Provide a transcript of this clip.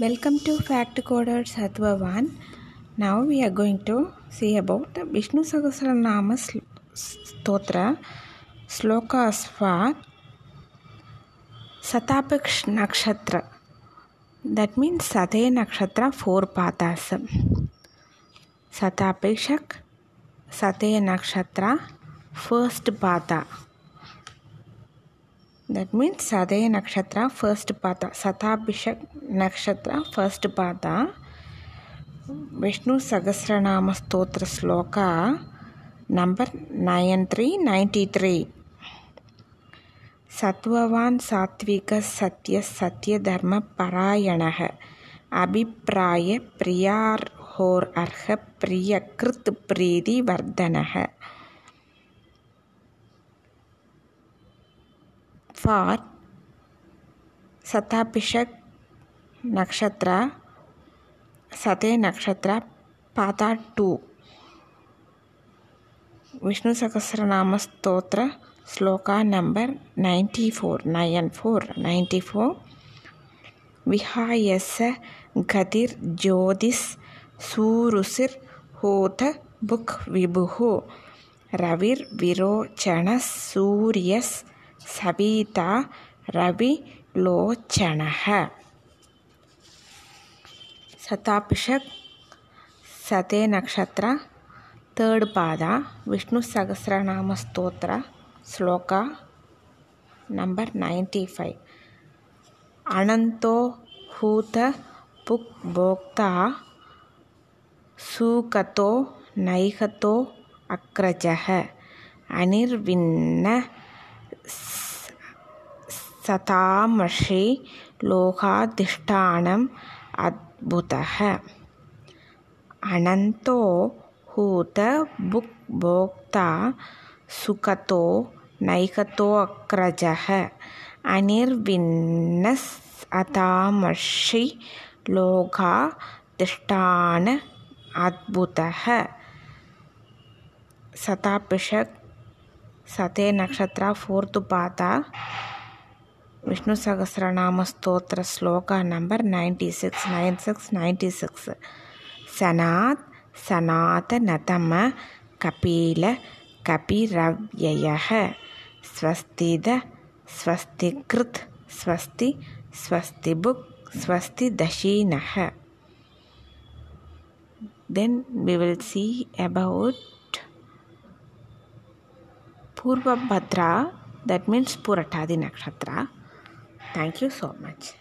Welcome to Fact Coder Sattva 1. Now we are going to see about Vishnu Sahasranama Stotra Slokas for Satapaksh Nakshatra. That means Sate Nakshatra four pathas. Satapakshak Sate Nakshatra first patha. That means Sathaya nakshatra first பார்த்தா சதாபிஷக் Nakshatra first பார்த்தா Vishnu Sahasranama Stotra shloka number nine three ninety three ಸತ್ವವಾನ್ ಸಾತ್ವಿಕ ಸತ್ಯ ಸತ್ಯಧರ್ಮ ಪರಾಯಣ ಅಭಿಪ್ರಾಯ ಪ್ರಿಯಾರ್ಹೋರ್ ಅರ್ಹ ಪ್ರಿಯಕೃತ್ ಪ್ರೀತಿ ವರ್ಧನ फार सताभिषक नक्षत्र, सते नक्षत्र, पाता two. Vishnu Sahasranama Stotra shloka number ninety four nine four, ninety four. विहायस गतिर ज्योतिष सूरुसिर होत बुक विभु। रविर्विरोचण सूर्यस् सविता रविलोचनः सते नक्षत्र तर्ड् पाद विष्णुसहस्रनामस्तोत्र श्लोक नम्बर् नैन्टि फैव् अनन्तो हूत पुक् भोक्ता सुकतो नैहतो अग्रजः अनिर्विन्न सतामषि लोकाधिष्ठानम् अद्भुतः अनन्तो हूत बुक् भोक्ता सुखतो नैकतोऽग्रजः अनिर्विन्नस् अतामषि लोकाधिष्ठान अद्भुतः सतापिषक् సతే నక్షత్ర ఫోర్త్ పాత Vishnu Sahasranama Stotra shloka number ninety six nine six ninety six సనాత్ సనాతనతమ కపీల కపిరవ్యయ స్వస్తిద స్వస్తికృత్ స్వస్తి స్వస్తిబుక్ స్వస్తి దశీన then we will see about Purva Bhadra that mean पुराठादी नक्षत्र थैंक यू सो मच